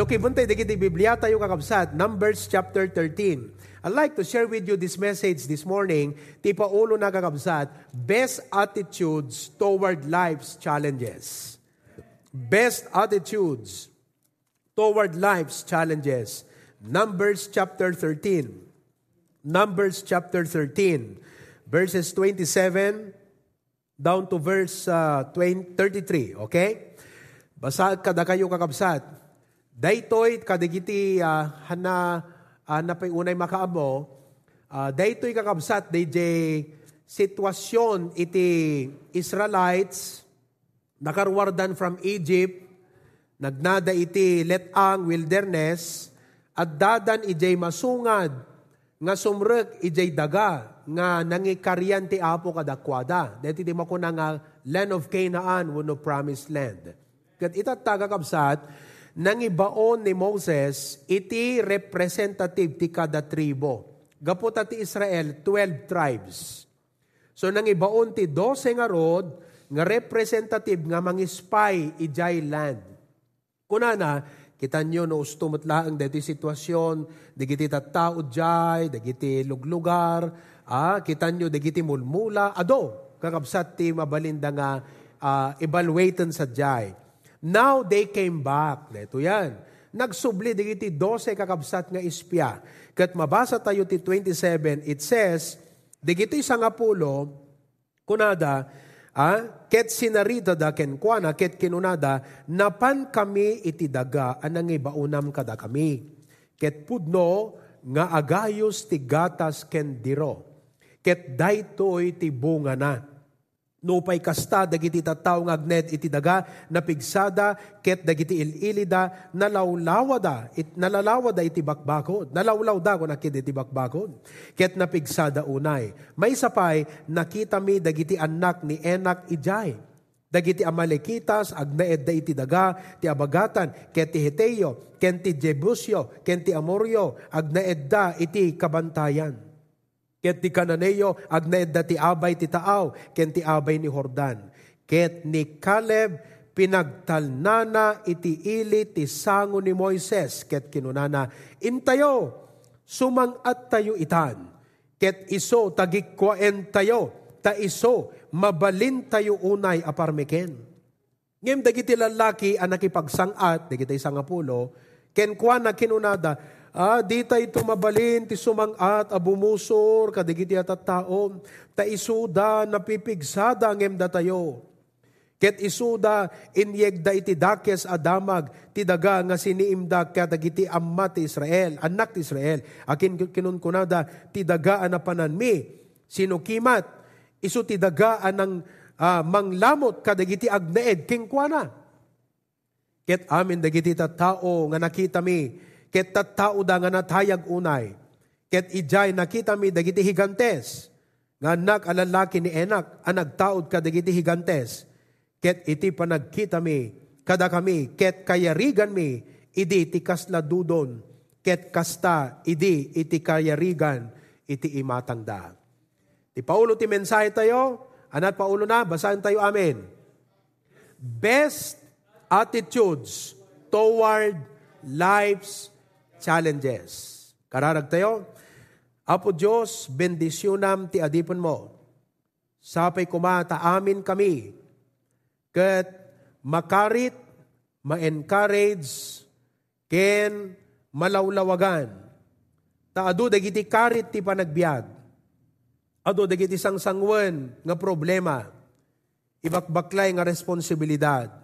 Lukibuntay, dagiti Biblia tayo kakabsat, Numbers chapter 13. I'd like to share with you this message this morning, ti Paulo na kakabsat, Best Attitudes Toward Life's Challenges. Best Attitudes Toward Life's Challenges. Numbers chapter 13. Numbers chapter 13, verses 27 down to verse uh, 20, 33, okay? Basa kada kayo kakabsat. Daytoy kadigiti uh, hana uh, napay unay makaamo, uh, daytoy kakabsat DJ sitwasyon iti Israelites nakarwardan from Egypt, nagnada iti letang wilderness, at dadan ijay masungad, nga sumrek ijay daga, nga nangikaryan ti apo kadakwada. Dito di makuna nga land of Canaan, wano promised land. Kat itat tagakabsat, nang ibaon ni Moses, iti representative ti kada tribo. Gapot ti Israel, 12 tribes. So nang ibaon ti 12 nga rod, nga representative nga mangispy ijay land. Kunana, kita nyo no ustumot laang dati sitwasyon, digiti tattao jay, digiti luglugar, ah, kita nyo digiti mulmula, ado, kakabsat ti mabalinda nga uh, evaluaten sa jay. Now they came back. Ito yan. Nagsubli digiti 12 kakabsat nga ispya. Kat mabasa tayo ti 27, it says, digiti isang apulo, kunada, ah, ket sinarita da ken kuana, ket kinunada, napan kami iti daga, anang ibaunam kada kami. Ket pudno, nga agayos ti gatas ken diro. Ket daytoy ti bunga na Nupay kasta dagiti tattaw nga agned iti daga napigsada ket dagiti ililida nalawlawada it nalalawada iti bakbakod. Nalawlaw da ko nakit iti bakbakod. Ket napigsada unay. May sapay nakita mi dagiti anak ni Enak ijay. Dagiti amalekitas agnaed da iti daga ti abagatan ket ti Heteo ken ti Jebusyo ken ti Amoryo agnaed da iti kabantayan Ket ti Kananeo, agnaed ti abay ti taaw, ken ti abay ni Hordan. Ket ni Caleb, pinagtalnana iti ili ti sango ni Moises, ket kinunana, intayo, sumangat tayo itan. Ket iso, tagikwaen tayo, ta iso, mabalin tayo unay aparmeken. Ngem dagiti lalaki ang nakipagsangat, dagiti isang apulo, ken kwa na kinunada, Ah, di tayo tumabalin, ti sumangat, abumusor, kadigiti at taon, ta isuda, napipigsada ang emda tayo. Ket isuda, inyegda iti dakes adamag, ti daga nga siniimda kadagiti amma ti Israel, anak ti Israel. Akin kinunkunada, ti daga anapanan mi, sinukimat, isu ti daga anang uh, manglamot kadagiti agneed, kingkwana. Ket amin dagiti tao nga nakita mi, ket tattao da nga natayag unay. Ket ijay nakita mi dagiti higantes. Nga anak alalaki ni enak, anag taod ka dagiti higantes. Ket iti panagkita mi, kada kami, ket kayarigan mi, idi iti kasla dudon, ket kasta, idi iti kayarigan, iti imatangda. Ti Paulo ti mensahe tayo, anat Paulo na, basahin tayo amin. Best attitudes toward life's challenges. Kararag tayo, Apo Diyos, bendisyonam ti adipon mo. Sapay kumata amin kami. Kat makarit, ma-encourage, ken malawlawagan. Ta adu dagiti karit ti panagbiag. Adu dagiti sang sangwen nga problema. Ibakbaklay nga responsibilidad.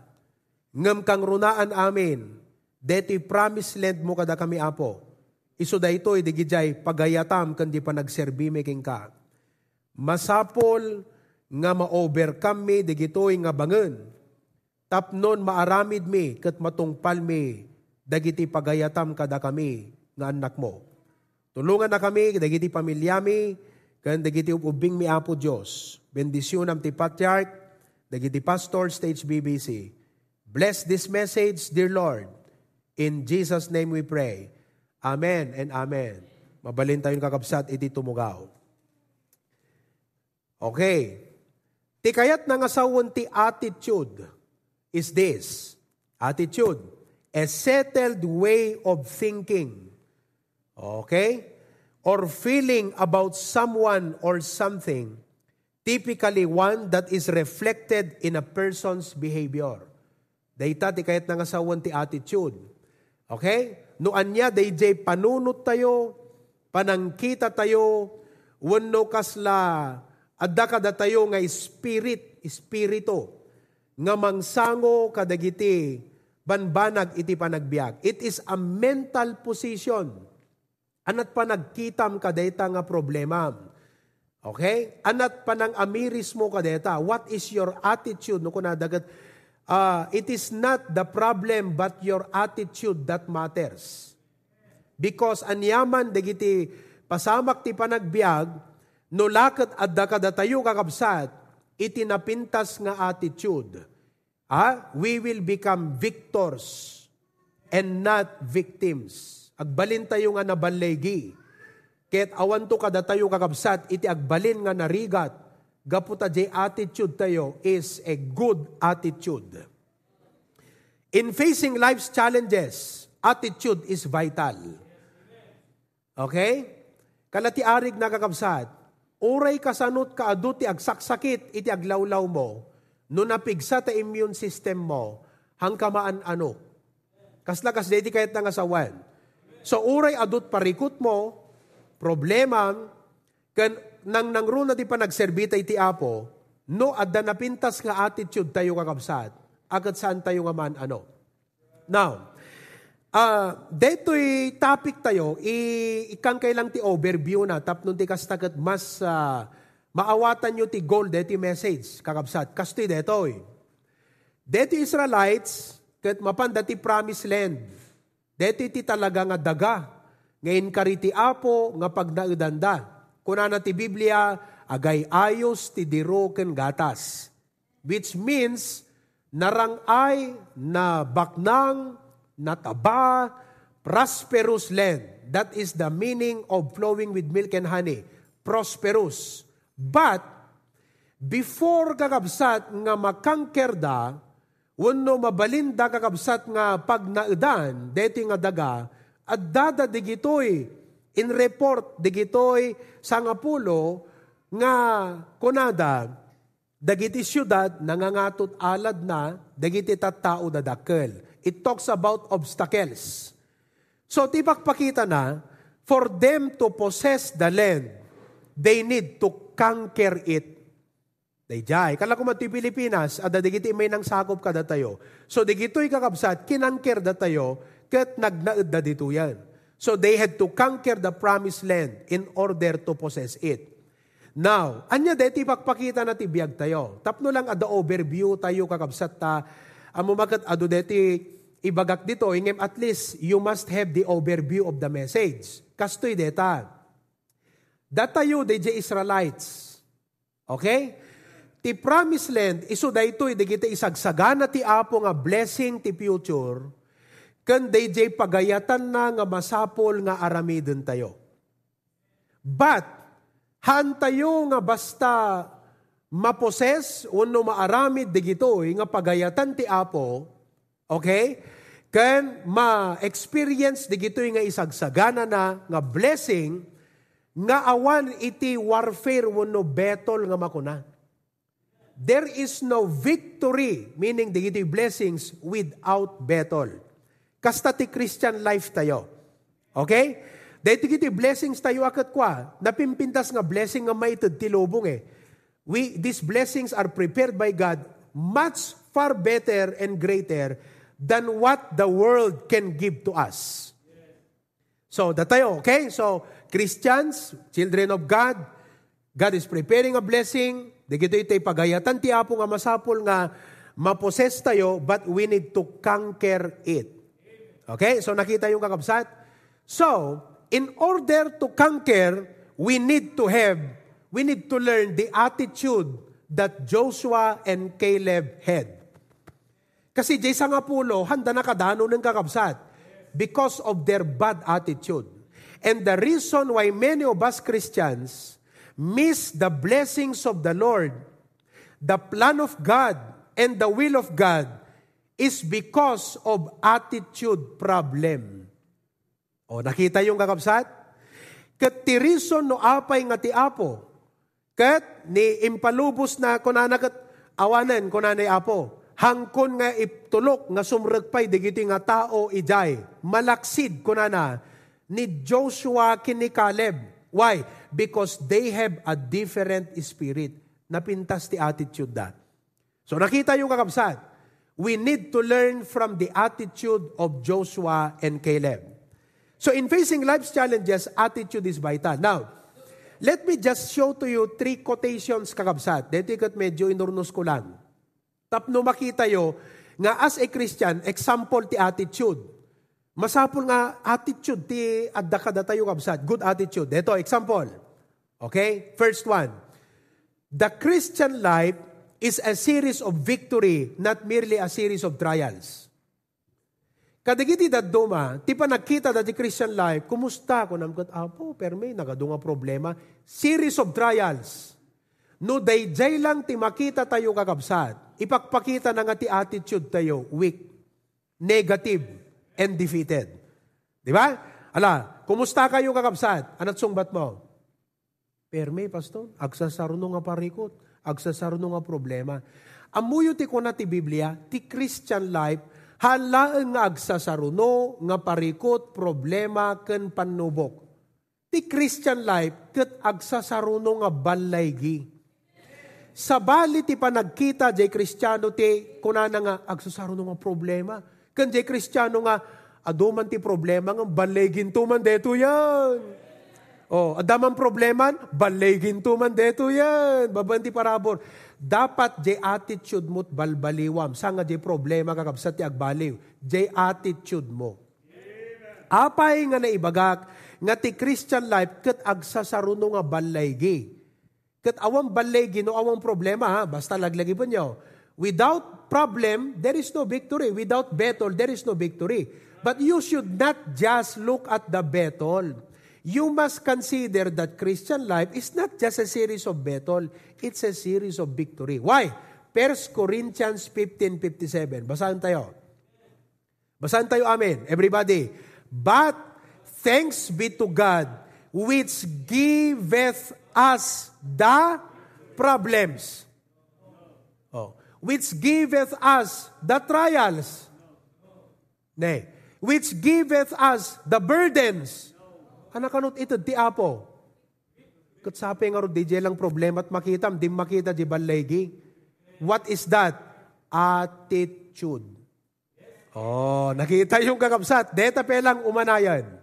Ngam kang runaan amin Deto'y promise land mo kada kami apo. Iso da ito, digijay pagayatam kandi pa nagserbi making ka. Masapol nga ma-overcome mi, digito'y nga bangen. Tapnon maaramid mi, kat matungpal mi, dagiti pagayatam kada kami, nga anak mo. Tulungan na kami, dagiti pamilya mi, kan dagiti ubing mi apo Diyos. Bendisyon am ti patriarch, dagiti pastor, stage BBC. Bless this message, dear Lord. In Jesus' name we pray. Amen and Amen. Mabalin tayong kakabsat, iti tumugaw. Okay. Ti kayat nga asawon ti attitude is this. Attitude. a settled way of thinking. Okay? Or feeling about someone or something. Typically one that is reflected in a person's behavior. Data ti kayat nga sawan ti attitude. Okay? No anya DJ panunot tayo, panangkita tayo, wano kasla adda kada tayo nga spirit, espiritu nga mangsango kadagiti banbanag iti panagbiag. It is a mental position. Anat pa nagkitam kadeta nga problema. Okay? Anat pa nang amiris mo kadeta. What is your attitude? No kunadagat, uh, it is not the problem but your attitude that matters. Because anyaman dagiti pasamak ti panagbiag, no lakat adda kada tayo kakabsat, itinapintas nga attitude Ah, we will become victors and not victims. Agbalin tayo nga nabalegi. Ket awan to kada tayo kakabsat, iti agbalin nga narigat. Gaputa jay attitude tayo is a good attitude. In facing life's challenges, attitude is vital. Okay? Kalati arig na kakabsat, uray kasanot ka adut ti agsaksakit iti aglawlaw mo, no napigsa ta immune system mo, hangkamaan ano. Kasla kas dedi kayat nga sawan. So uray adut parikot mo, problema, kan nang nangro na di pa nagserbita iti apo, no adda napintas nga attitude tayo kakabsat, agad saan tayo nga man ano. Now, uh, deto'y topic tayo, i, ikang kailang ti overview na, tapnon ti kastagat mas uh, maawatan nyo ti gold, deti message, kakabsat. Kastoy detoy. Deti Israelites, kat mapanda ti promised land. Deti ti talaga nga daga. Ngayon kariti apo, nga pagnaudanda. Kuna na ti Biblia, agay ayos ti diro ken gatas. Which means, narangay na baknang, nataba, prosperous land. That is the meaning of flowing with milk and honey. Prosperous. But, before kakabsat nga makangker da, wano mabalinda kakabsat nga pag naudan, deti nga daga, at dada digitoy, in report digitoy sa ngapulo, nga kunada, dagiti syudad nangangatot alad na, dagiti tattao dadakkel. It talks about obstacles. So, tibak pakita na, for them to possess the land, they need to conquer it. Dayjay. Kala ko ti Pilipinas, ada digiti may nang sakop kada tayo. So digito'y kakabsat, kinangker da tayo, kat nagnaad da dito yan. So they had to conquer the promised land in order to possess it. Now, anya deti pakpakita na ti biyag tayo. Tapno lang ada overview tayo kakabsat ta. Amo makat ado deti ibagak dito, ingem at least you must have the overview of the message. Kastoy deta. Datayo de Israelites. Okay? Ti promised land, iso daytoy digiti isagsagana ti apo nga blessing ti future, ken DJ pagayatan na nga masapol nga aramiden tayo. But, han tayo nga basta maposes uno maaramid digitoy nga pagayatan ti apo, okay? Ken ma-experience digitoy nga isagsagana na nga blessing, nga awan iti warfare wano betol nga makuna. There is no victory, meaning the iti blessings, without battle. Kasta ti Christian life tayo. Okay? Dahil iti blessings tayo akat kwa, napimpintas nga blessing nga maitid ti lubong eh. We, these blessings are prepared by God much far better and greater than what the world can give to us. So, datayo, okay? So, Christians, children of God, God is preparing a blessing. Di gito ito'y pagayatan ti Apo nga masapol nga maposes tayo, but we need to conquer it. Okay? So nakita yung kakabsat? So, in order to conquer, we need to have, we need to learn the attitude that Joshua and Caleb had. Kasi jay sa nga pulo, handa na kadano ng kakabsat because of their bad attitude. And the reason why many of us Christians miss the blessings of the Lord, the plan of God, and the will of God is because of attitude problem. O, nakita yung kakabsat? Kat tirison no apay nga ti apo. Kat ni impalubos na kunana kat awanen kunanay apo. Hangkon nga iptulok nga sumragpay digiti nga tao ijay. Malaksid kunana ni Joshua kini Caleb. Why? Because they have a different spirit. Napintas ti attitude da. So nakita yung kakabsat. We need to learn from the attitude of Joshua and Caleb. So in facing life's challenges, attitude is vital. Now, let me just show to you three quotations kakabsat. Dito ikat medyo inurnos ko lang. Tapno makita yo nga as a Christian, example ti attitude. Masapol nga attitude ti adda kada tayo kabsat. Good attitude. Dito, example. Okay? First one. The Christian life is a series of victory, not merely a series of trials. Kadagiti daduma, ti pa nakita dati Christian life, kumusta ko namkat, apo, pero may nagadunga problema. Series of trials. No dayjay lang ti makita tayo kakabsat, ipakpakita na nga ti attitude tayo, weak, negative, and defeated. Di ba? Ala, kumusta kayo kakabsat? Anat sungbat mo? Perme, pastor, agsasaruno nga parikot, agsasaruno nga problema. Amuyo ti ko na ti Biblia, ti Christian life, Halaan nga agsasaruno, nga parikot, problema, ken panubok. Ti Christian life, ket agsasaruno nga balaygi. Sa bali ti panagkita, jay Kristiyano ti, kunana nga agsasaruno nga problema. Ken jay Kristiyano nga, aduman ti problema nga baligin tuman deto yan. Oh, adaman problema, baligin tuman deto yan. Babanti parabor dapat jay attitude mo't balbaliwam. Sanga jay problema kakabsat ti agbaliw. Jay attitude mo. Apay nga naibagak, nga ti Christian life, kat agsasaruno nga balaygi. Kat awang balaygi, no awang problema, ha? basta laglagi po nyo. Without problem, there is no victory. Without battle, there is no victory. But you should not just look at the battle you must consider that Christian life is not just a series of battle, it's a series of victory. Why? 1 Corinthians 15.57. Basahan tayo. Basahan tayo, amen. Everybody. But thanks be to God, which giveth us the problems. Oh. Which giveth us the trials. Nay. Which giveth us the burdens Anakanot ito, ti apo. Katsapi nga ro, di lang problema at makita, di makita di balegi. What is that? Attitude. Oh, nakita yung kakabsat. Deta pelang umanayan.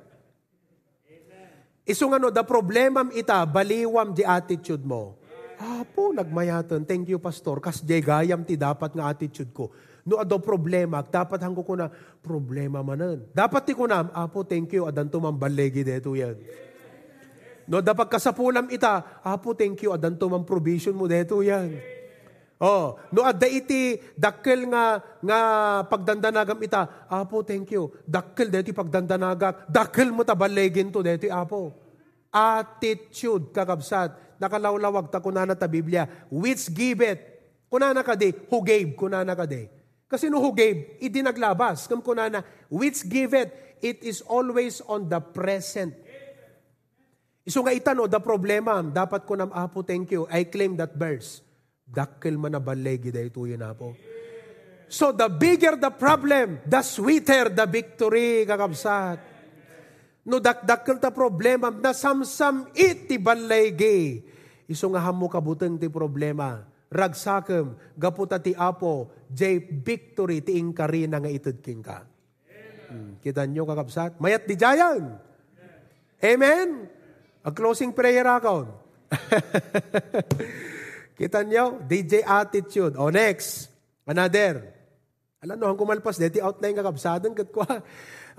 Isong ano, the problemam ita, baliwam di attitude mo. Apo, nagmayatan. Thank you, pastor. Kas di gayam ti dapat nga attitude ko. No ado problema, dapat hangko ko na problema manan. Dapat ti ko na, apo thank you, adan to mambalegi deto yan. No dapat kasapulam ita, apo thank you, adan to mam provision mo deto yan. Oh, no adda iti dakkel nga nga pagdandanagam ita, apo thank you. Dakkel deti pagdandanagak, dakkel mo ta balegin to deti apo. Attitude kakabsat, nakalawlawag ta kunana ta Biblia, which give it. Kunana ka di, who gave, kunana ka di. Kasi no who gave, idinaglabas. Kam kunana, which give it, it is always on the present. Iso nga itano, the problema, dapat ko nam apo, thank you, I claim that verse. Dakkel man na balegi da ito yun apo. So the bigger the problem, the sweeter the victory, kakabsat. No dakdakkel ta problema, na samsam iti balegi. Iso nga hamo kabuteng ti problema ragsakem, gaputa ti apo, jay victory ti ingkari na nga itud king ka. Hmm, kita nyo kakabsat? Mayat di jayan. Amen? A closing prayer account. kita nyo? DJ attitude. O next, another. Alam no, ang kumalpas, deti outline kakabsadan kat ko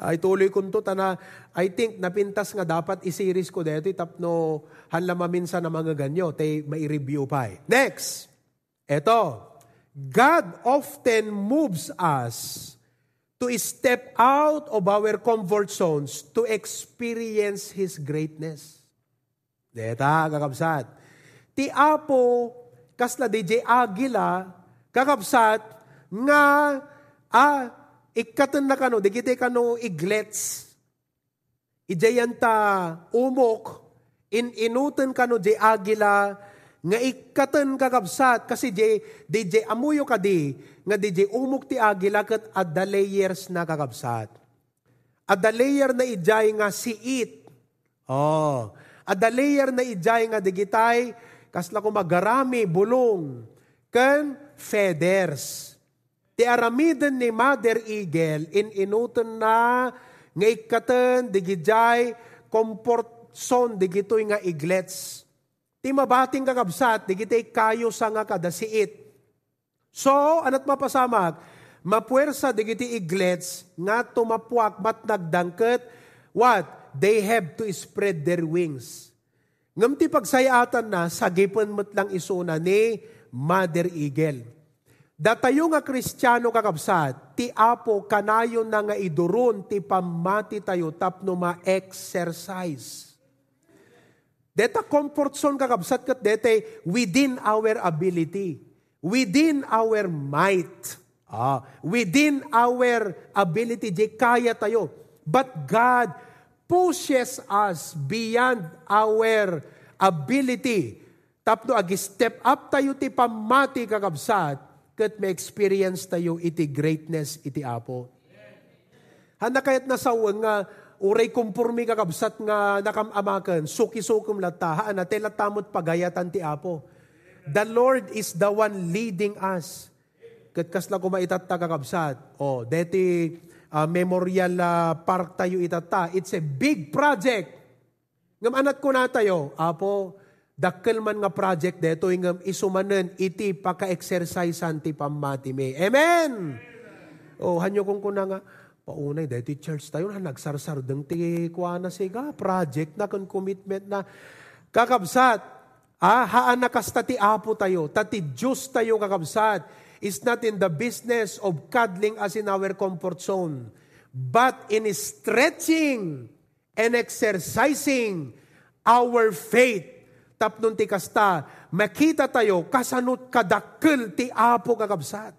ay tuloy kun to tana I think napintas nga dapat i-series ko dito tapno hanlama minsan na mga ganyo tay mai-review pa. Eh. Next. Ito, God often moves us to step out of our comfort zones to experience His greatness. Deta, kakabsat. Ti Apo, kasla DJ Agila, kakabsat, nga Ah, ikatan na kano, digite kano iglets. Ijayanta umok, in inutan kano di agila, nga ikatan kakabsat, kasi di, di amuyo ka di, nga di umok ti agila kat adda layers na kakabsat. Adda layer na ijay nga siit. Oh, adda layer na ijay nga digitay, kasla ko magarami, bulong, kan feathers. Ti aramidan ni Mother Eagle in inutan na nga ikatan digijay comfort zone digitoy nga iglets Ti mabating kakabsat, di kita kayo sa nga kadasiit. So, anat mapasamak, mapuwersa di kiti iglets nga tumapuak mat nagdangket, what? They have to spread their wings. Ngam ti pagsayatan na, sagipan mo't lang isuna ni Mother Eagle. Datayo nga kristyano kakabsat, ti apo kanayo na nga idurun, ti pamati tayo tapno ma-exercise Deta comfort zone kakabsat kat dete within our ability. Within our might. Ah, within our ability, di kaya tayo. But God pushes us beyond our ability. Tapno agi step up tayo ti pamati kakabsat kat may experience tayo iti greatness iti apo. Handa kayat nasawang nga uray kumpurmi kakabsat nga nakamamakan, suki-sukum latahaan at latamot pagayatan ti Apo. The Lord is the one leading us. Katkas na kumaitat ta kakabsat. O, oh, deti uh, memorial uh, park tayo itata. It's a big project. Ngam anat ko na tayo, Apo, dakkel man nga project deto ngam isumanen iti paka-exercisean ti pamati me. Amen! O, oh, hanyo kong kuna nga, Paunay, dahil ti church tayo na nagsarsar deng ti kuha na siga, project na kan commitment na kakabsat. Ah, haan na kasta ti apo tayo, tati Diyos tayo kakabsat, is not in the business of cuddling as in our comfort zone, but in stretching and exercising our faith. Tapnon ti kasta, makita tayo, kasanot kadakkel ti apo kakabsat.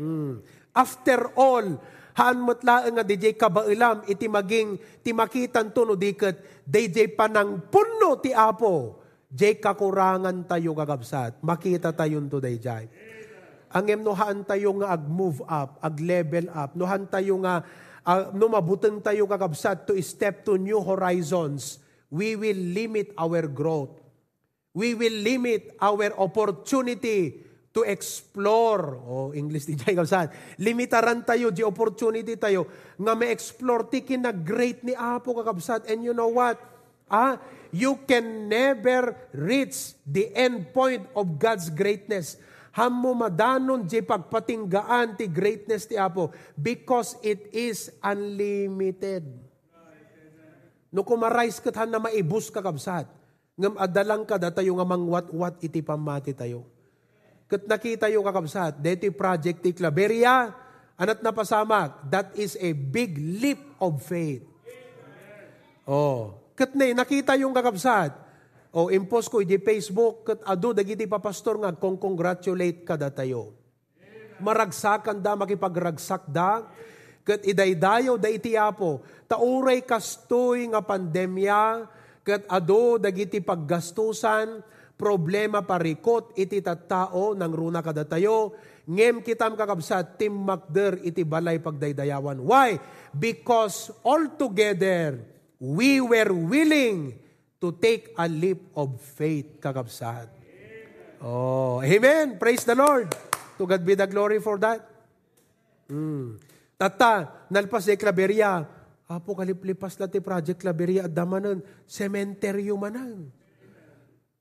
Mm. After all, haan matlaan nga DJ kabailam iti maging ti makitan to no diket DJ panang puno ti apo Jay kakurangan tayo gagabsat. Makita tayo to DJ. Ang emnohaan tayo nga ag-move up, ag-level up. Nohan tayo nga, uh, no mabutang tayo gagabsat to step to new horizons. We will limit our growth. We will limit our opportunity to explore. O, oh, English di jay kapsat. Limitaran tayo, di opportunity tayo, nga ma-explore, tikin na great ni Apo kakabsat. And you know what? Ah, you can never reach the end point of God's greatness. Hamo madanon di pagpatinggaan ti greatness ti Apo because it is unlimited. No kumarais kat na maibus kakabsat. Ngam adalang ka datayo nga mangwat-wat iti pamati tayo Kat nakita yung kakabsat, deti project ti Claveria, anat na pasamak, that is a big leap of faith. Oh, kat na nakita yung kakabsat, oh, impos ko di Facebook, kat ado, dagiti papastor nga, kong congratulate ka da tayo. Maragsakan da, makipagragsak da, kat idaydayo da iti apo, tauray kastoy nga pandemya, kat ado, dagiti paggastusan, problema parikot iti tattao ng runa kadatayo, ngem kitam kakabsat tim makder iti balay pagdaydayawan. Why? Because altogether, we were willing to take a leap of faith, kakabsat. Oh, amen. Praise the Lord. To God be the glory for that. Mm. Tata, nalpas de Claveria. Apo kaliplipas lati project Claveria at damanan, sementeryo manan.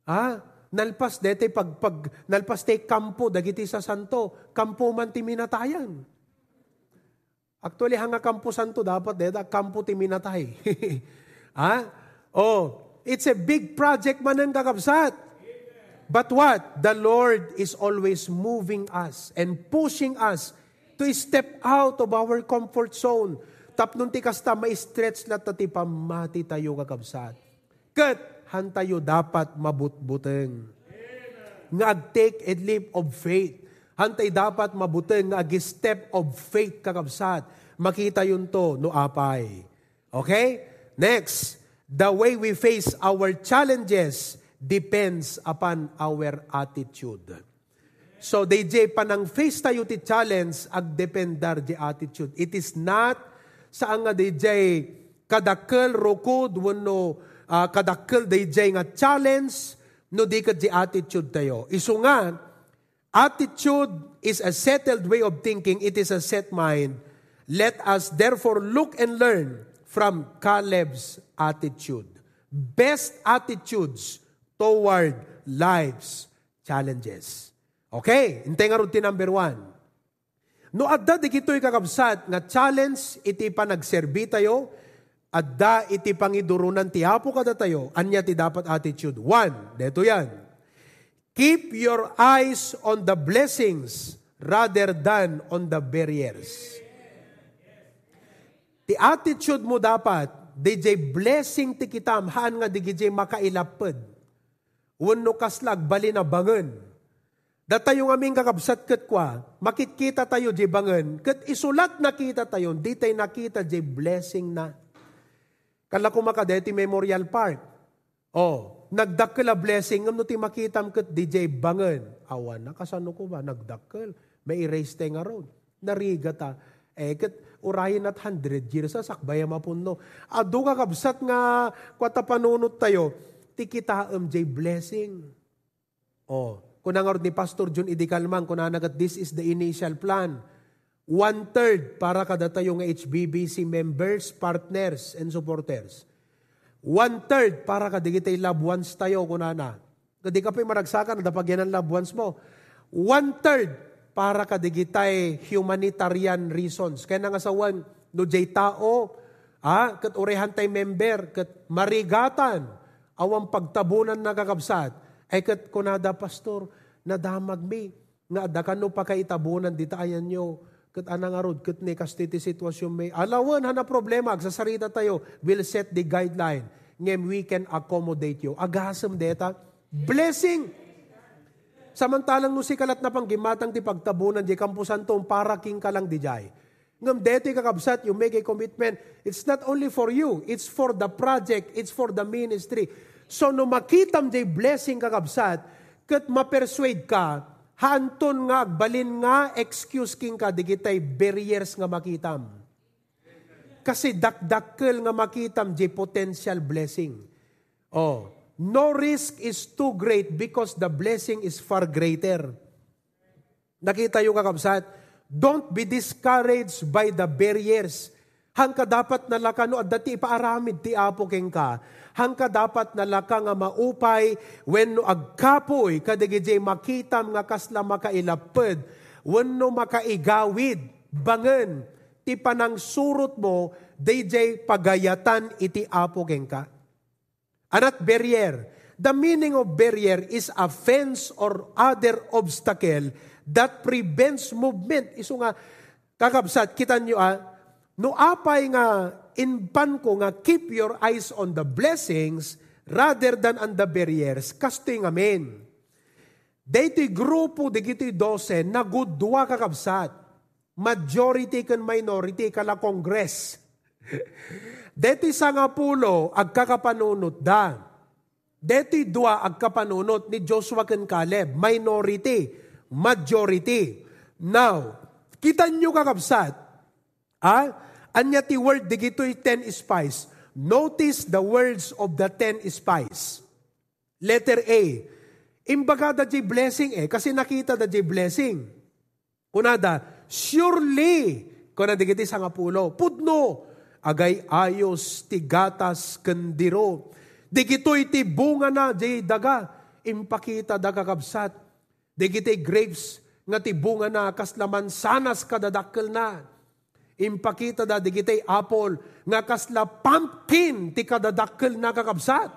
Ha? Nalpas dete pag, pag nalpas te kampo dagiti sa santo, kampo man ti minatayan. Actually, hanga kampo santo dapat deta kampo ti minatay. ha? Oh, it's a big project man ang kakabsat. But what? The Lord is always moving us and pushing us to step out of our comfort zone. Tapnon ti kasta, ma-stretch na ti pamati tayo kakabsat. Hantayo dapat mabutbuteng. Nga take a leap of faith. hantay dapat mabuteng nga agi step of faith kakabsat. Makita yun to no apay. Okay? Next, the way we face our challenges depends upon our attitude. So, DJ panang face tayo ti challenge, ag dependar di attitude. It is not saan nga DJ kadakkel rokod wano uh, kadakkel DJ nga challenge no di ka di attitude tayo. Iso nga, attitude is a settled way of thinking. It is a set mind. Let us therefore look and learn from Caleb's attitude. Best attitudes toward life's challenges. Okay, hintay nga rin number one. No adda di kito'y kakabsat nga challenge iti pa nagserbi tayo, adda iti pangidurunan ti hapo kada tayo, anya ti dapat attitude. One, deto yan. Keep your eyes on the blessings rather than on the barriers. Ti attitude mo dapat, DJ blessing ti kitam, haan nga di makailapad. Wano kaslag, bali na bangen Datayo nga aming kakabsat kat kwa, makikita tayo di bangen, kat isulat nakita tayo, di tayo nakita di blessing na. Kala ko makadeti Memorial Park. Oh, nagdakkel a blessing, ngam no ti makitam kat di jay bangen. Awan na, kasano ko ba, nagdakkel. May erase tayo nga road. Nariga ta. Eh, kat urahin at 100 years sa sakbaya mapuno. Ado kakabsat nga, kwata panunot tayo, ti kita jay blessing. Oh, Kunangar ni Pastor John Idikalman, kunanagat this is the initial plan. One-third para kada tayo nga HBBC members, partners, and supporters. One-third para kada kita loved ones tayo, kunana. Kadi ka pa maragsakan, napag yan ang loved ones mo. One-third para kada kita humanitarian reasons. Kaya nga sa one, no jay tao, ah, kat urehan tay member, kat marigatan, awang pagtabunan na kakabsat, ay kat kunada pastor, nadamag mi, nga adakano pa kay itabunan dita ayan nyo, kat anang arod, kat ni kastiti sitwasyon may, alawan, hana problema, agsasarita tayo, will set the guideline, ngem we can accommodate you. Agasam deta, blessing. Samantalang no si kalat na panggimatang ti pagtabunan di kampusan tong para king ka lang di jay. Ngam deti kakabsat, you make a commitment. It's not only for you, it's for the project, it's for the ministry. So no makitam jay blessing kakabsat, kat mapersuade ka, hanton nga, balin nga, excuse king ka, digitay barriers nga makitam. Kasi dakdakkel nga makitam jay potential blessing. Oh, no risk is too great because the blessing is far greater. Nakita yung kakabsat, don't be discouraged by the barriers. Hangka dapat nalakano at dati ipaaramid ti apo keng ka hangka dapat nalaka nga maupay wenno agkapoy kadigijay makitam nga kasla makailaped wenno makaigawid bangen ti panang surot mo DJ pagayatan iti apo ka. Anat barrier. The meaning of barrier is a fence or other obstacle that prevents movement. Iso nga, kakabsat, kita nyo ah, no apay nga inpan ko nga keep your eyes on the blessings rather than on the barriers. Kastoy nga men. Dito grupo, digito dose, nagudwa kakabsat. Majority kan minority kala Congress. Dito sa nga pulo, agkakapanunot da. Dito dua agkapanunot ni Joshua kan Caleb. Minority, majority. Now, kita nyo kakabsat, ah, Anya ti word digito'y ten spies. Notice the words of the ten spies. Letter A. Imbaga da jay blessing eh, kasi nakita da jay blessing. Kunada, surely, kuna digiti sa ngapulo, pudno, agay ayos ti gatas kandiro. Digito'y ti bunga na jay daga, impakita da kakabsat. Digito'y grapes, nga ti bunga na kaslaman sanas kadadakkel na impakita da digitay apple nga kasla pumpkin ti kadadakkel na kakabsat.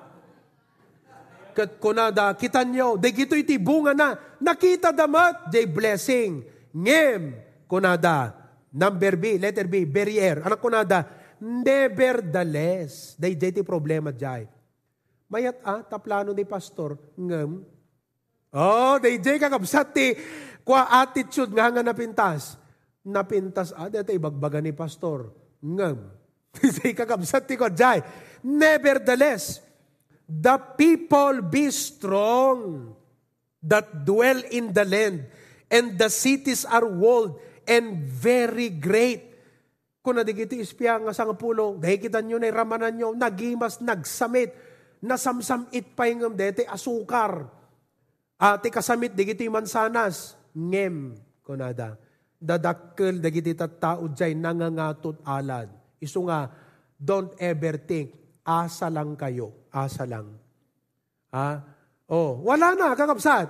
Kat kunada kita nyo, digito iti bunga na nakita damat day blessing. Ngem kunada number B, letter B, barrier. Anak kunada nevertheless. Day day ti problema jay. Mayat ah, taplano ni pastor, ngem. Oh, day day kakabsat ti Kwa attitude nga nga napintas. Napintas, ah, dito ibagbaga ni pastor. Ngam. Say kakabsat ti ko, jay. Nevertheless, the people be strong that dwell in the land, and the cities are walled and very great. Kung nadigiti ispya nga sang pulo, dahil kita nyo na ramanan nyo, nagimas, nagsamit, nasamsamit pa yung dete asukar. Ati kasamit, digiti mansanas, ngem, kunada. Dadakkel, digiti tattao jay, nangangatot alad. Iso nga, don't ever think, asa lang kayo, asa lang. Ha? Oh, wala na, kakapsat.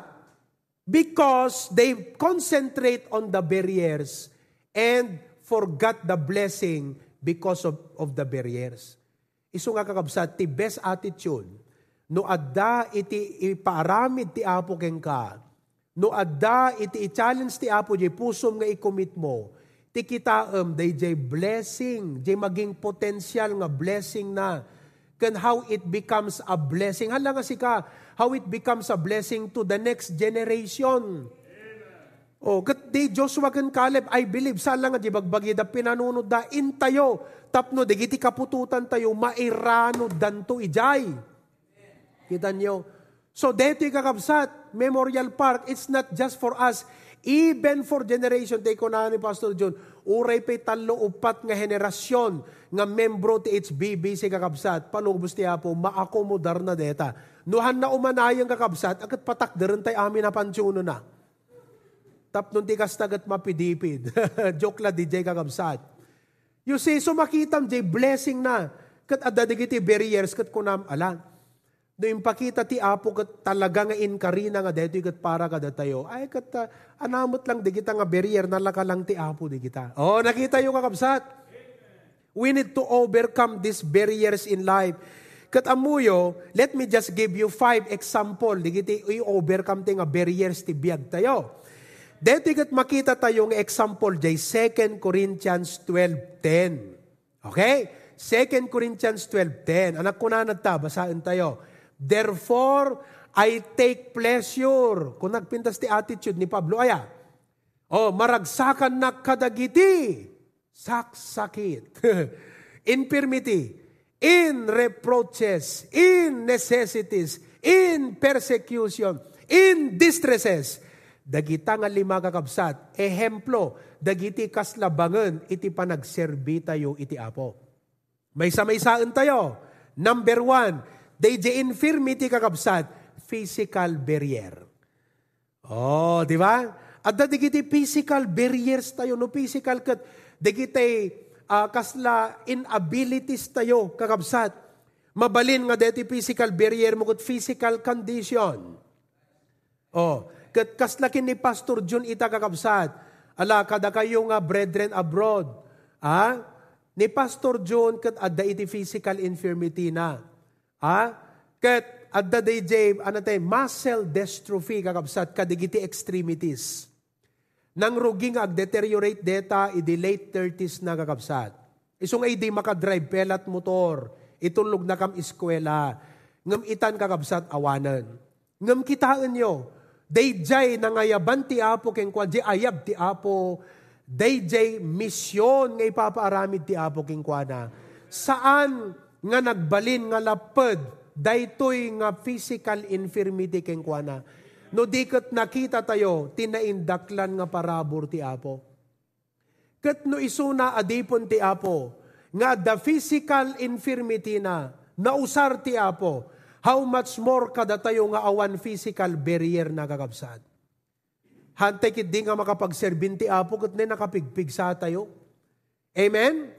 Because they concentrate on the barriers and forgot the blessing because of, of the barriers. Iso nga kakabsat, ti best attitude, no adda iti ipaaramid ti apo keng ka, no adda iti i-challenge ti apo, di pusom nga i-commit mo, ti kitaam, day jay blessing, jay maging potential nga blessing na, kan how it becomes a blessing. Hala nga si ka, how it becomes a blessing to the next generation. Oh, kat di Joshua kan Caleb, I believe, sala nga di bagbagi da pinanunod da intayo, tapno di giti kapututan tayo, mairano danto ijay. Kita nyo? So, dito kakabsat, Memorial Park, it's not just for us, even for generation, take ko na ni Pastor John, uray pa'y talo upat nga henerasyon nga membro ti HBB si kakabsat, panubos ti Apo, maakomodar na deta. Nuhan na umanayang kakabsat, agad patak tayo amin na pansyono na tapnon ti kastagat mapidipid. Joke la DJ kakabsat. You see, so makitam di blessing na. Kat adadigiti barriers kat kunam ala. No impakita ti apo kat talaga nga inkarina nga deto kat para kada tayo. Ay kat uh, anamot lang di kita nga barrier nalaka lang ti apo di kita. Oh, nakita yung kakabsat. We need to overcome these barriers in life. Kat amuyo, let me just give you five example. Digiti i-overcome ti nga barriers ti biyag tayo. Dito kat makita tayong example jay 2 Corinthians 12.10. Okay? 2 Corinthians 12.10. Anak ko na nagta, basaan tayo. Therefore, I take pleasure. Kung nagpintas ti attitude ni Pablo, aya. Oh, maragsakan na kadagiti. Saksakit. Infirmity. In reproaches. In necessities. In persecution. In distresses dagita nga lima kakabsat, ehemplo, dagiti kaslabangan iti panagserbi tayo iti apo. May samaysaan tayo. Number one, they the infirmity kakabsat, physical barrier. Oh, di ba? At dagiti physical barriers tayo, no physical kat, dagiti uh, kasla inabilities tayo kakabsat. Mabalin nga deti physical barrier mo kat physical condition. Oh, kat kaslakin ni Pastor Jun ita kakabsat. Ala, kada kayo nga brethren abroad. Ha? Ni Pastor Jun kat adda iti physical infirmity na. Ha? Kat adda DJ, ano tayo, muscle dystrophy kakabsat, kadigiti extremities. Nang rugi nga ag-deteriorate data, idi late 30s na kakabsat. Isong ay di makadrive, pelat motor, itulog na kam eskwela, ngam itan kakabsat awanan. Ngam kitaan nyo, Dayjay nangayaban ti Apo ken kwa ayab ti Apo. Dayjay misyon nga ipapaaramid ti Apo ken kwa na. Saan nga nagbalin nga lapad daytoy nga physical infirmity ken kwa na. No diket nakita tayo tinaindaklan nga parabor ti Apo. Ket no isuna adipon ti Apo nga the physical infirmity na nausar ti Apo How much more kada tayo nga awan physical barrier na kakabsat. Hantay kit di nga makapagserbinti apo kat na nakapigpig sa tayo. Amen?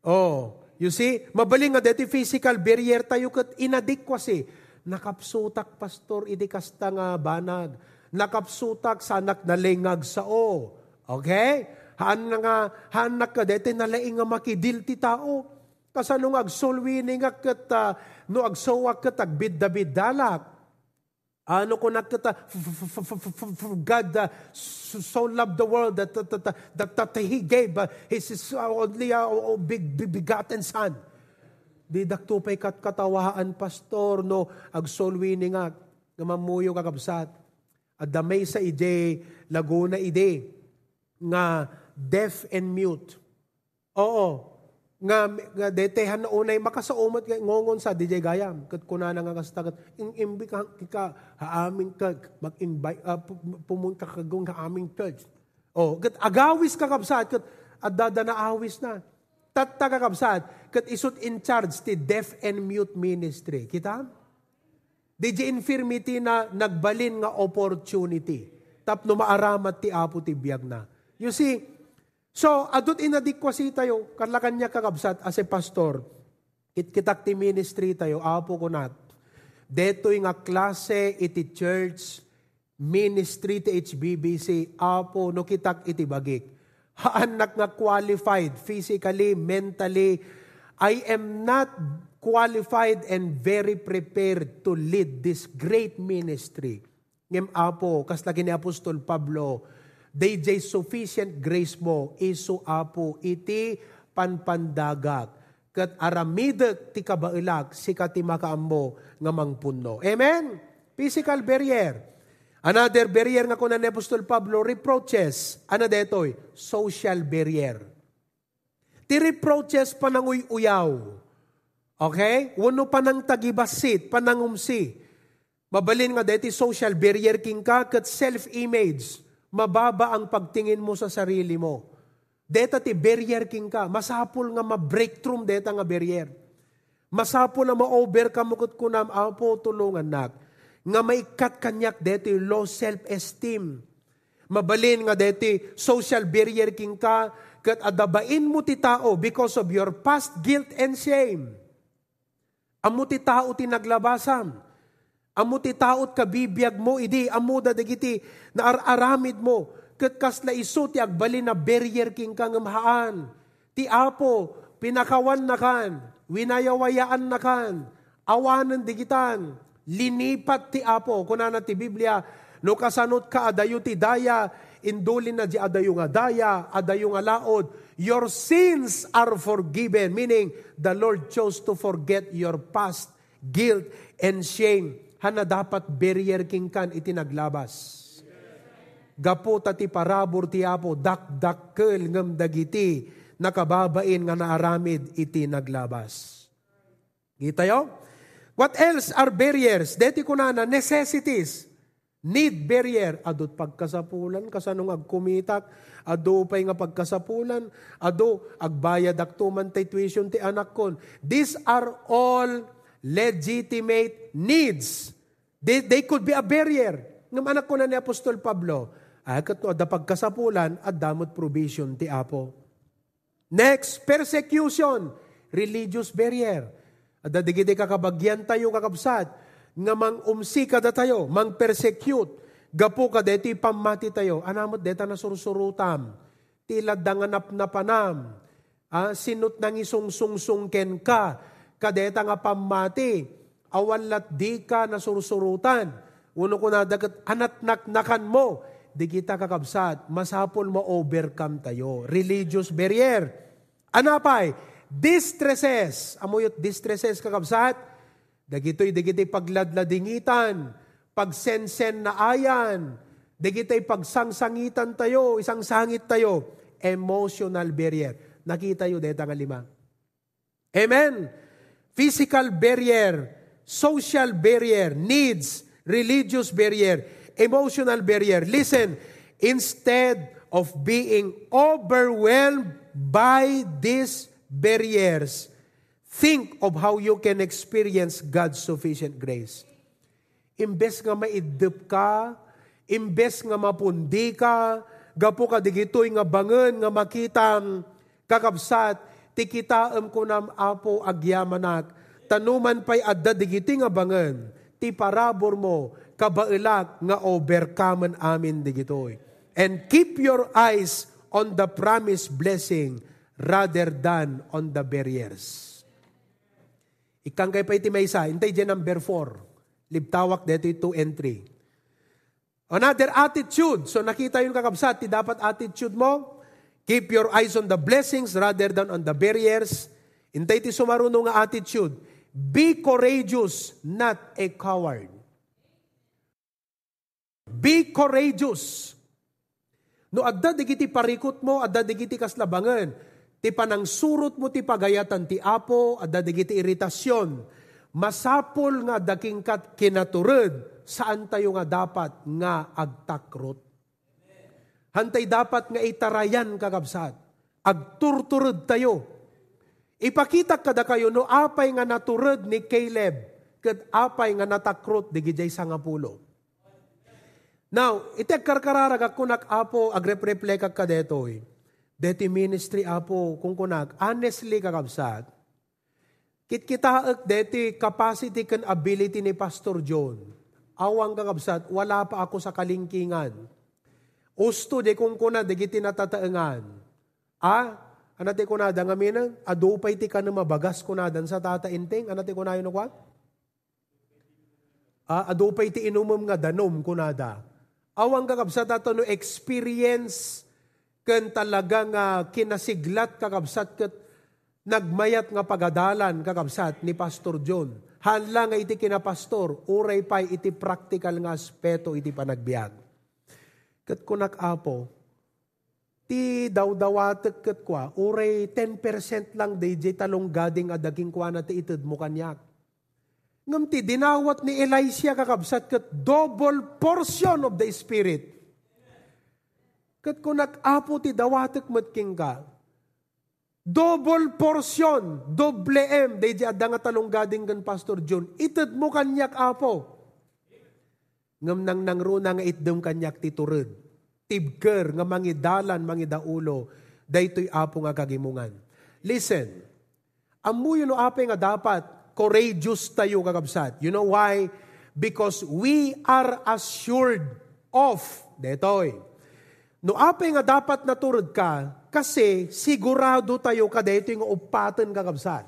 Oh, you see, mabaling nga deti physical barrier tayo kat inadequacy. Nakapsutak, pastor, idi kasta nga banag. Nakapsutak sa anak na lingag sa o. Okay? Haan na nga, hanak ka deti nalaing nga makidil ti tao. Kasano nga agsulwi nga kat uh, no agsawa kat agbid-dabid dalak. Ano ko nakita, God uh, so loved the world that, that, that, that, that He gave uh, His only uh, big, big begotten Son. Di daktupay kat katawaan, pastor, no, agsolwi ni nga, nga mamuyo kakabsat. At damay sa ide, Laguna ide, nga deaf and mute. Oo, nga nga detehan na unay makasaumot nga ngongon sa DJ Gayam. Kat kuna na nga kastagat in imbi ka ka haamin ka mag invite uh, pumun ka kagong ka aming church. Oh kat agawis ka kapsat kat adada na. Awis na tatta ka kapsat kat isut in charge ti deaf and mute ministry. Kita? DJ infirmity na nagbalin nga opportunity. Tapno maaramat ti apo ti biyag na. You see So, adot inadikwasi tayo, karla kanya kakabsat as a pastor, it kitak ti ministry tayo, apo ko nat. Deto'y nga klase iti church, ministry ti HBBC, apo no kitak iti bagik. Haanak nga qualified physically, mentally, I am not qualified and very prepared to lead this great ministry. Ngem apo, kas lagi ni Apostol Pablo, DJ sufficient grace mo, isu apo iti panpandagak. Kat aramidak ti kabailag, si kati makaammo nga mangpunno. Amen? Physical barrier. Another barrier nga kunan ni Apostol Pablo, reproaches. Ano detoy? Social barrier. Ti reproaches pananguy uyaw. Okay? Wano panang tagibasit, panangumsi. Mabalin nga deti social barrier king ka kat self-image mababa ang pagtingin mo sa sarili mo. Deta ti barrier king ka. Masapol nga ma-breakthrough deta nga barrier. Masapol na ma-overcome mo kat kunam apo tulungan nak. Nga maikat kanyak deti low self-esteem. Mabalin nga deti social barrier king ka kat adabain mo ti tao because of your past guilt and shame. Amo ti tao ti naglabasam Amo ti taot kabibiyag mo, idi, amo da dagiti, na araramid mo, kat kasla iso ti agbali na barrier king kang amhaan. Ti apo, pinakawan na kan, winayawayaan na kan, awanan digitan, linipat ti apo, kunana ti Biblia, no kasanot ka adayo ti daya, indulin na di adayo nga daya, adayo nga laod, your sins are forgiven, meaning the Lord chose to forget your past guilt and shame hana dapat barrier king kan itinaglabas. Gapo tati parabor ti apo dakdakkel ngem dagiti nakababain nga naaramid iti naglabas. Kita yo? What else are barriers? Deti kunana necessities. Need barrier. Adot pagkasapulan, kasanong agkumitak, ado pay nga pagkasapulan, ado agbayad aktuman tay tuition ti anak kon. These are all legitimate needs. They, they could be a barrier. Ngam anak ko na ni Apostol Pablo, ay kato da pagkasapulan at damot provision ti Apo. Next, persecution, religious barrier. At dadigiti kakabagyan tayo kakabsat, nga mang umsi kada tayo, mang persecute, gapo ka deti pamati tayo, anamot deta na sursurutam, tila danganap na panam, ah, sinut nang isungsungsungken ka, kadeta nga pamati, awalat di ka na sursurutan. Uno ko na dagat anat naknakan mo, di kita kakabsat, masapol mo overcome tayo. Religious barrier. Anapay, distresses. Amoyot distresses kakabsat, dagitoy dagitoy pagladladingitan, pagsensen na ayan, dagitoy pagsangsangitan tayo, isang sangit tayo, emotional barrier. Nakita yo deta nga lima. Amen. Physical barrier, social barrier, needs, religious barrier, emotional barrier. Listen, instead of being overwhelmed by these barriers, think of how you can experience God's sufficient grace. Imbes nga maidip ka, imbes nga mapundi ka, gapo ka digitoy nga bangen nga makitang kakabsat, tikitaam ko nam apo agyamanak, tanuman pa'y adda digiti nga bangen, ti parabor mo, kabailak nga overcome amin digitoy. And keep your eyes on the promised blessing rather than on the barriers. Ikang kay pa iti may isa, intay dyan number 4. Libtawak dito 2 and 3. Another attitude. So nakita yung kakabsat, ti dapat attitude mo, keep your eyes on the blessings rather than on the barriers. Intay ti sumaruno nga attitude Be courageous, not a coward. Be courageous. No adda digiti parikot mo, adda digiti kaslabangan. Ti panang surot mo ti pagayatan ti apo, adda digiti iritasyon. Masapol nga daking kat kinaturod, saan tayo nga dapat nga agtakrot. Hantay dapat nga itarayan kakabsat. Agturturod tayo. Ipakita kada kayo no apay nga naturod ni Caleb ket apay nga natakrot digijay sangapulo. Now, iti karkararag ako apo agrep-reflect ka detoy. Deti ministry apo kung kunak, honestly kakabsat, kit kitaak deti capacity kan ability ni Pastor John. Awang kakabsat, wala pa ako sa kalingkingan. Usto de kung kuna, de giti natataangan. Ah, anate ko na da nga minang, adupay ti ka na mabagas ko na dan sa tata inting, anate ko na kwa? Ah, adupay ti inumom nga danom ko na da Awang kakabsat ato no experience ken talaga nga kinasiglat kakabsat ket nagmayat nga pagadalan kakabsat ni Pastor John. Hanla nga iti kinapastor, uray pay iti practical nga aspeto iti panagbiag. Ket kunak apo, ti dawdawatek ket kwa, uray 10% lang DJ talong gading adaging kwa na ti ited mo kanyak Ngam ti dinawat ni Elisha kakabsat kat double portion of the Spirit. Kat kung nag-apo ti dawatek matking ka, double portion, doble M, day di adang talong gading gan Pastor John, itad mo kanyak apo. Ngam nang nangruna nga itdom kanyak titurod. Tibker nga mangidalan, mangidaulo, daytoy apo nga kagimungan. Listen, amuyo no ape nga dapat courageous tayo kakabsat. You know why? Because we are assured of, detoy, no apay nga dapat naturod ka, kasi sigurado tayo ka dito yung upatan kakabsat.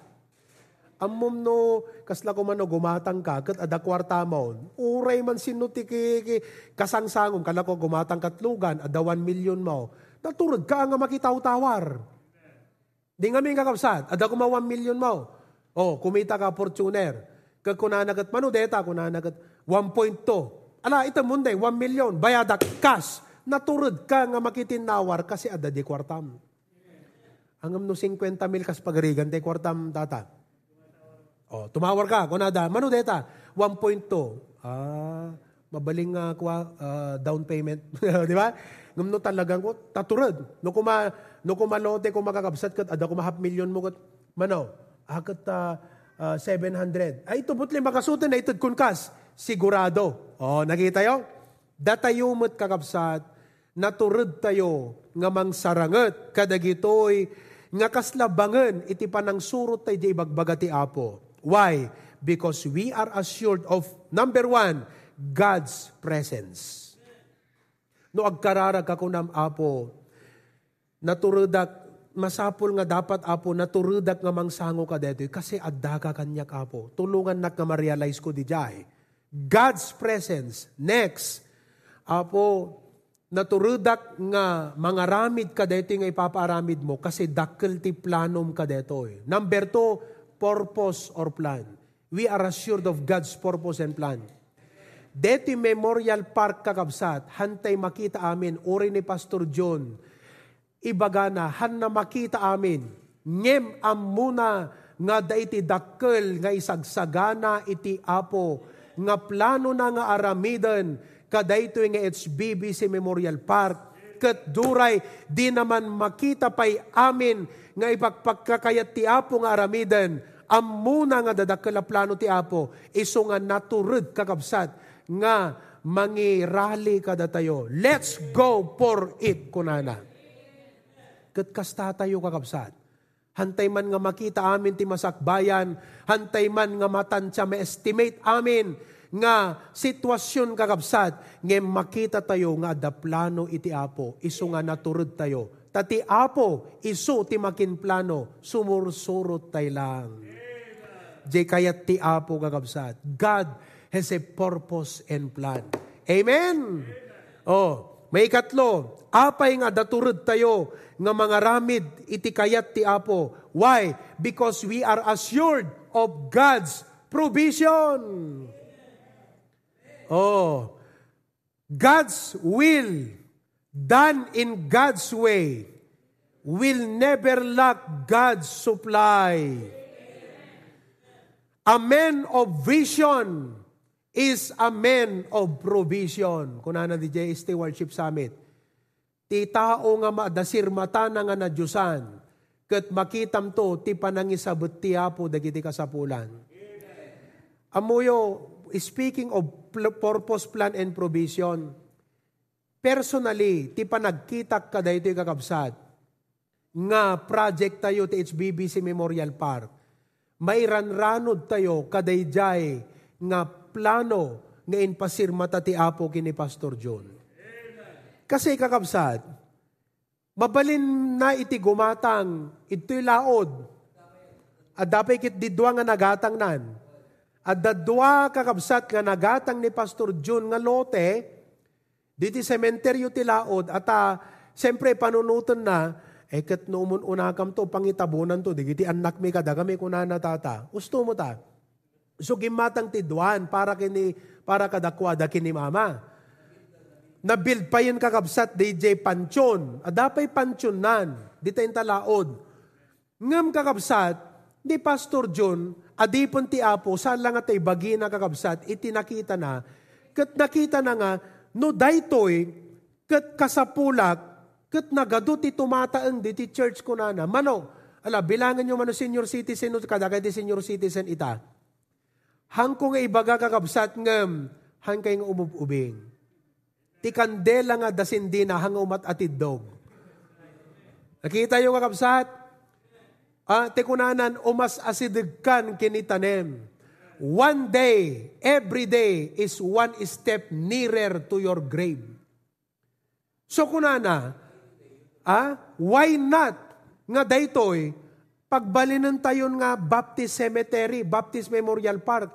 Amom no, kasla ko man no, gumatang ka, kat ada kwarta mo, uray man sinuti ki, kasangsangom, kala ko gumatang katlugan, ada 1 million mo, naturod ka nga makitaw-tawar. Di nga may kakabsat, ada kuma 1 million mo. Oh, kumita ka Fortuner. Kag kunanagat manudeta, kunanagat 1.2. Ala, ito munday, 1 million. Bayadak cash. Naturod ka nga makitinawar kasi ada di kwartam. Hangam no 50 mil kas pagarigan te kwartam tata. Oh, tumawar ka, kunada, manudeta, 1.2. Ah, mabaling uh, uh, down payment. di ba? Ngam no talagang ko, taturod. No kuma, no kumalote ko makakabsat kat, ada kuma half million mo kat, mano, akat uh, uh, 700. Ay, ito butli makasutin na itod kunkas. Sigurado. O, oh, nakita yo? Datayumot kakabsat, naturod tayo nga mang saranget, kadagitoy, nga kaslabangan, iti panang surot tayo di ibagbagati apo. Why? Because we are assured of, number one, God's presence. No agkararag ako nam apo, naturudak masapol nga dapat apo naturudak nga mangsango ka dito kasi adda ka kanyak apo. Tulungan nak nga ma-realize ko di jay. God's presence. Next, apo, naturudak nga mga ramid ka dito nga ipapaaramid mo kasi dakkel ti planom ka dito. Eh. Number two, purpose or plan. We are assured of God's purpose and plan. Deti Memorial Park kakabsat, hantay makita amin, uri ni Pastor John, ibagana han na makita amin. Ngem am muna nga daiti dakkel nga isagsagana iti apo. Nga plano na nga aramiden kadayto nga HBBC Memorial Park. Ket duray di naman makita pay amin nga ipagpagkakayat ti apo nga aramiden am muna nga dadakkel plano ti apo iso nga naturud kakabsat nga mangirali kada tayo let's go for it kunana kat kasta tayo kakabsat. Hantay man nga makita amin ti masakbayan, hantay man nga matansya ma-estimate amin nga sitwasyon kakabsat, nga makita tayo nga da plano iti apo, iso nga naturod tayo. Tati apo, iso ti makin plano, sumursurot tayo lang. Di kayat ti apo kakabsat. God has a purpose and plan. Amen? Oh, may ikatlo, apay nga daturod tayo nga mga ramid iti kayat ti Apo. Why? Because we are assured of God's provision. Oh, God's will, done in God's way, will never lack God's supply. A man of vision is a man of provision. Kuna na di J. Stewardship Summit. Ti tao nga madasir mata na nga na Diyosan, kat makitam to, ti panangisabot ti apo dagiti kasapulan. Amuyo, speaking of purpose, plan, and provision, personally, ti panagkitak ka dahito kakabsat, nga project tayo ti HBBC Memorial Park, may ranranod tayo kadayjay nga plano nga inpasirma ti apo kini Pastor John. Kasi kakabsat, mabalin na iti gumatang, ito'y laod. At dapat kit didwa nga nagatang nan. At dadwa kakabsat nga nagatang ni Pastor John nga lote, diti sementeryo ti laod, at uh, siyempre panunutan na, eh kat numun unakam to, pangitabunan to, digiti anak mi kada kami kunana tata. Gusto mo ta? So gimatang tidwan para kini para kadakwada kini mama. Na build pa yun kakabsat DJ Panchon. Adapay Panchon nan. Dita yung talaod. Ngam kakabsat, ni Pastor John, adipon ti Apo, saan lang at bagi na kakabsat, itinakita na, kat nakita na nga, no daytoy, kat kasapulak, kat nagadot ti tumataang di ti church ko na na. Mano, ala, bilangan nyo mano senior citizen, kada kay senior citizen ita hang ko nga ibaga kakabsat ngem, hang kay nga umububing. Ti kandela nga dasindi na hang umat atid dog. Nakita yung kakabsat? Ah, ti kunanan, umas asidagkan kinitanem. One day, every day is one step nearer to your grave. So kunana, ah, why not? Nga daytoy pagbalinan tayon nga Baptist Cemetery, Baptist Memorial Park,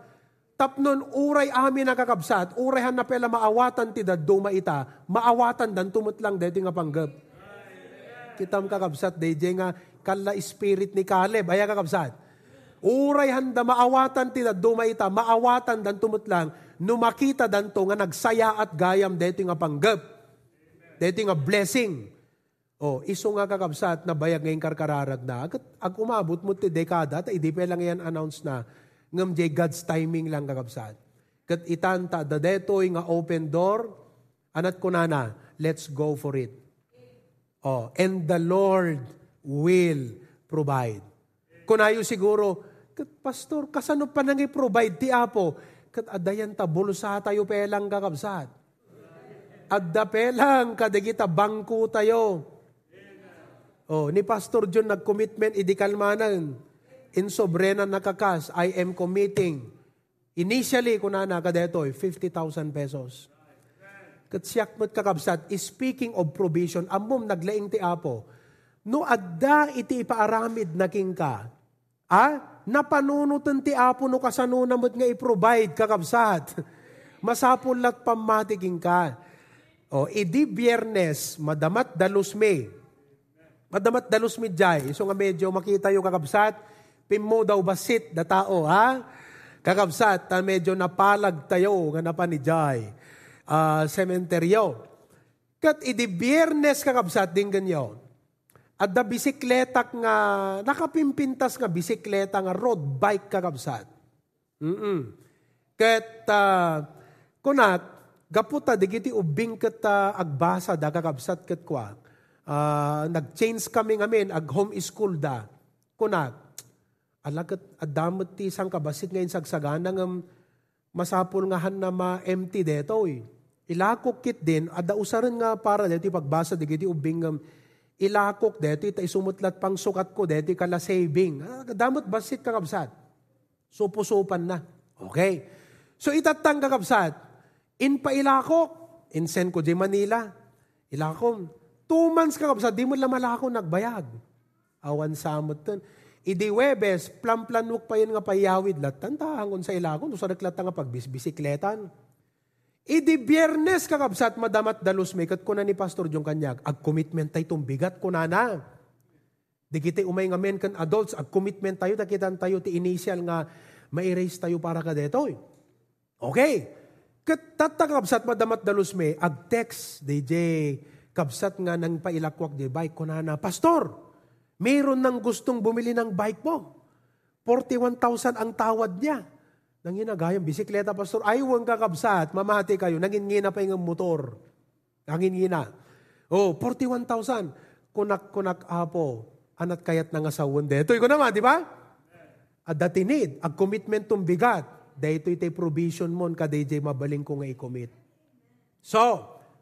tapnon uray amin nakakabsat, urayhan na pela maawatan ti daddo maita, maawatan dan tumutlang deti nga panggap. Kitam kakabsat, DJ nga kala spirit ni Caleb, aya kakabsat. Uray handa maawatan ti daddo maita, maawatan dan tumutlang, numakita dan to nga nagsaya at gayam deti nga panggap. Deti nga blessing. Oh, iso nga kakabsat na bayag ngayon karkararag na. Agad, ag umabot mo ti dekada, ta hindi pa lang yan announce na ngam jay God's timing lang kakabsat. Kat itanta, da detoy nga open door, anat ko na let's go for it. Oh, and the Lord will provide. Kunayo siguro, kat pastor, kasano pa nang i-provide ti Apo? Kat adayan ta, bulsa tayo pelang kakabsat. Adda pelang kadagita bangko tayo. Oh, ni Pastor John nag-commitment, idi kalmanan in sobrena nakakas, I am committing. Initially, kunana kadetoy, 50,000 pesos. Katsiyak mo't kakabsat, speaking of provision, amom naglaing ti apo, no adda iti ipaaramid na king ka, ah, napanunutan ti apo no kasanuna mo't nga i-provide kakabsat. Masapulat pamatiking ka. O, idi biyernes, madamat dalus may. Madamat dalus midjay. So nga medyo makita yung kakabsat, Pimo daw basit da tao, ha? Kakabsat, ta medyo napalag tayo nga napanijay. Uh, sementeryo. Kat idi biyernes kakabsat din ganyo. At da bisikleta nga, nakapimpintas nga bisikleta nga road bike kakabsat. Mm-mm. Kat, uh, kunat, gaputa, digiti ubing kat uh, agbasa da kakabsat kat kwa. Uh, nag-change kami ngamin, ag home school da. Kunat, Alagat adamot ti isang kabasit ngayon sagsagana ng masapul nga han na ma-empty deto eh. Ilakok kit din, ada usaran nga para deti pagbasa di giti ubing um, ilakok deti ta isumutlat pang sukat ko deti kala saving. Damot basit kakabsat. Supusupan na. Okay. So itatang kakabsat, in pa ilakok, in send ko di Manila. Ilakon. Two months kakabsat, di mo lang malako nagbayag. Awan samot ton. Idi Webes, plamplanuk pa yun nga payawid lat. Tantahan sa ilagon, sa naklat nga pagbisikletan. Idi biyernes kakabsat madamat dalus may kat kuna ni Pastor Jong Kanyag, ag commitment tayo itong bigat kuna na. Di kita umay nga men kan adults, ag commitment tayo, takitan tayo ti initial nga ma-erase tayo para ka detoy. Okay. Kat tatakabsat madamat dalus me, ag text, DJ, kabsat nga nang pailakwak di bike ko na na, Pastor, mayroon nang gustong bumili ng bike mo. 41,000 ang tawad niya. Nanginagayang bisikleta, Pastor. Ayaw ang kakabsat, mamati kayo. Nangingina pa yung motor. Nangingina. Oh, 41,000. Kunak-kunak apo. Anat kayat nga sa wunde. Ito ko naman, di ba? At datinid, ag commitment tum bigat. Dahito ito'y provision mo, ka DJ mabaling ko nga i-commit. So,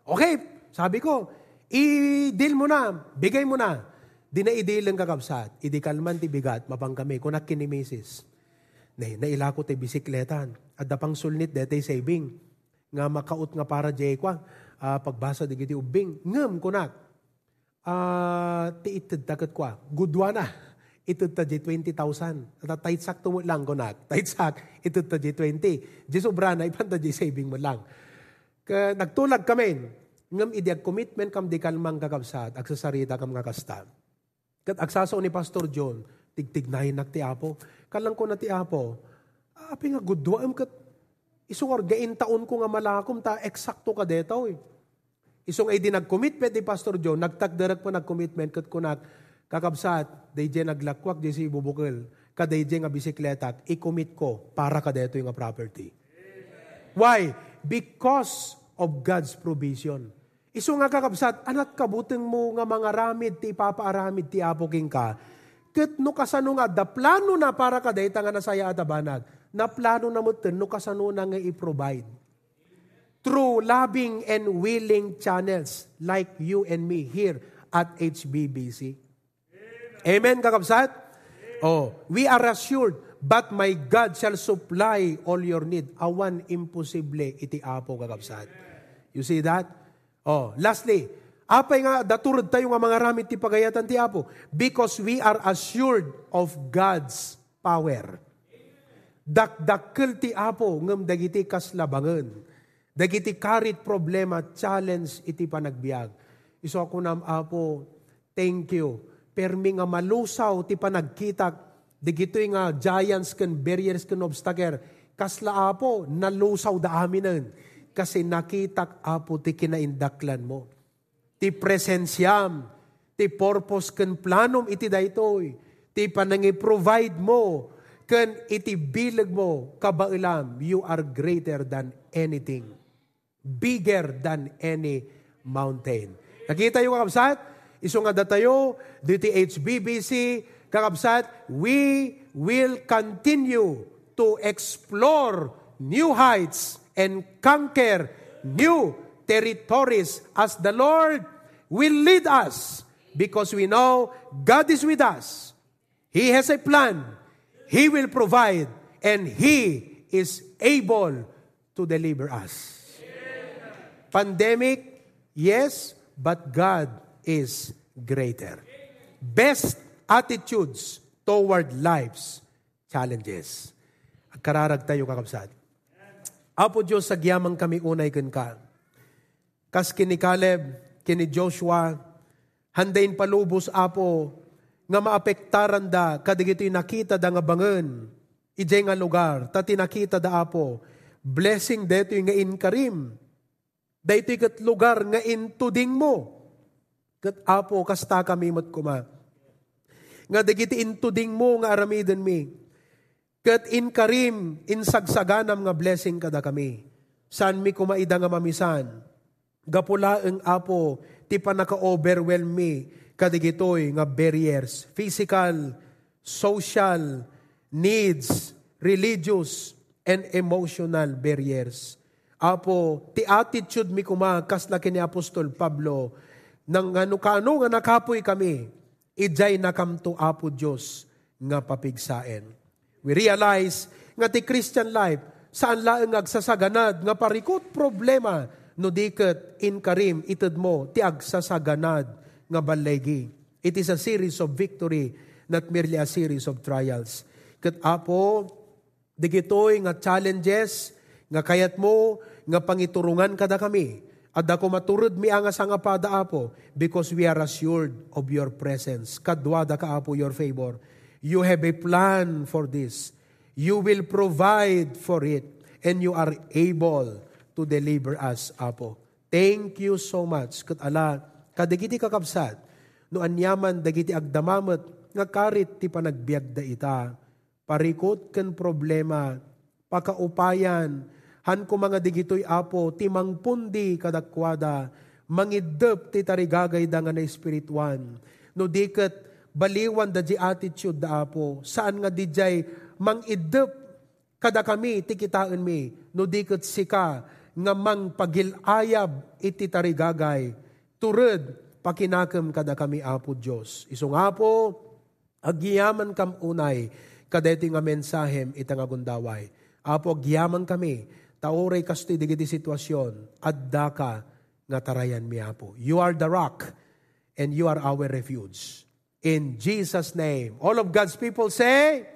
okay, sabi ko, i-deal mo na, bigay mo na. Di na i-deal ang kakabsat, idi kalman ti bigat, mapang kami, kunak kini misis. Na, nailako ti bisikletan, at dapang sulnit dete saving. Nga makaut nga para jay kwa, uh, pagbasa di giti ubing, ngam kunak. Uh, ti itid takat kwa, gudwa na ito ta G20,000. At taitsak tumo lang ko na. Taitsak, ito ta G20. G sobra na, ipan ta G-saving mo lang. Ka, nagtulag kami. Ngam idiag commitment kam di kalmang kakabsat, agsasarita kam kakasta. Kat agsaso ni Pastor John, tigtignahin nak ti Apo. Kalang ko na ti Apo, api nga gudwa kat isong orgain taon ko nga malakom ta eksakto ka detaw eh. Isong ay di nag-commitment ni Pastor John, nagtagdarag po nag-commitment kat kunak, kakabsat, dayjay naglakwak di si bubukil, kadayjay nga bisikleta, i-commit ko para ka deto yung property. Why? Because of God's provision. Iso nga kakabsat, anak kabuteng mo nga mga ramid ti ipapaaramid ti apoking ka. Ket no kasano nga, da plano na para ka dayta nga nasaya at abanag. Na plano na mo no kasano na nga i-provide. Through loving and willing channels like you and me here at HBBC. Amen, kakabsat? Oh, we are assured, but my God shall supply all your need. Awan imposible iti apo kakabsat. You see that? Oh, lastly, apay nga daturod tayo nga mga ramit ti pagayatan ti apo because we are assured of God's power. Dakdakkel ti apo ngem dagiti kaslabangen. Dagiti karit problema, challenge iti panagbiag. Iso ako nam apo, thank you permi nga malusaw ti panagkitak, digito'y nga giants kan barriers kan obstacle, kasla apo, nalusaw da aminen, kasi nakitak apo ti kinaindaklan mo. Ti presensyam, ti purpose kan planom iti daytoy, ti panangi-provide mo, kan iti bilag mo, kabailam, you are greater than anything. Bigger than any mountain. Nakita yung kapsat? iso nga datayo, DTHBBC, kakabsat, we will continue to explore new heights and conquer new territories as the Lord will lead us because we know God is with us. He has a plan. He will provide and He is able to deliver us. Pandemic, yes, but God is greater. Best attitudes toward life's challenges. Kararag tayo kakabsat. Apo Diyos, sagyamang kami unay kan ka. Kas kini Caleb, kini Joshua, handain palubos apo, nga maapektaran da, kadigito'y nakita da nga bangen, ijay nga lugar, tati nakita da apo, blessing deto'y nga inkarim, dayto'y kat lugar nga intuding mo, Kat apo kasta kami mat kuma. Nga dagiti intuding mo nga aramiden mi. Kat in karim, in sagsaganam nga blessing kada kami. San mi kumaida nga mamisan. Gapula ang apo, ti pa naka-overwhelm mi kadigitoy nga barriers. Physical, social, needs, religious, and emotional barriers. Apo, ti attitude mi kuma kasla kini Apostol Pablo, nang ano kano nga nakapoy kami, ijay nakamto apo Diyos nga papigsaen. We realize nga ti Christian life, saan laeng agsasaganad nga parikot problema no diket in karim ited mo ti agsasaganad nga balegi. It is a series of victory, not merely a series of trials. Kat apo, digitoy nga challenges, nga kayat mo, nga pangiturungan kada kami, at ako maturod mi ang nga pada apo, because we are assured of your presence. Kadwada ka apo your favor. You have a plan for this. You will provide for it. And you are able to deliver us, Apo. Thank you so much. Kat ala, kadagiti kakabsat, no anyaman dagiti agdamamot, nga karit ti panagbiag da ita, parikot ken problema, pakaupayan, han ko mga digitoy apo, timang pundi kadakwada, mangidep ti tarigagay da nga na espirituan. No diket baliwan da di attitude da apo, saan nga di jay mangidep kada kami ti kitaan mi, no diket sika nga mang pagilayab iti tarigagay, turud pakinakam kada kami apo Diyos. Isong apo, agyaman kam unay, kadeti nga mensahem itang agundaway. Apo, agyaman kami, tauray kasto digiti sitwasyon, adda ka nga tarayan mi apo. You are the rock, and you are our refuge. In Jesus' name. All of God's people say,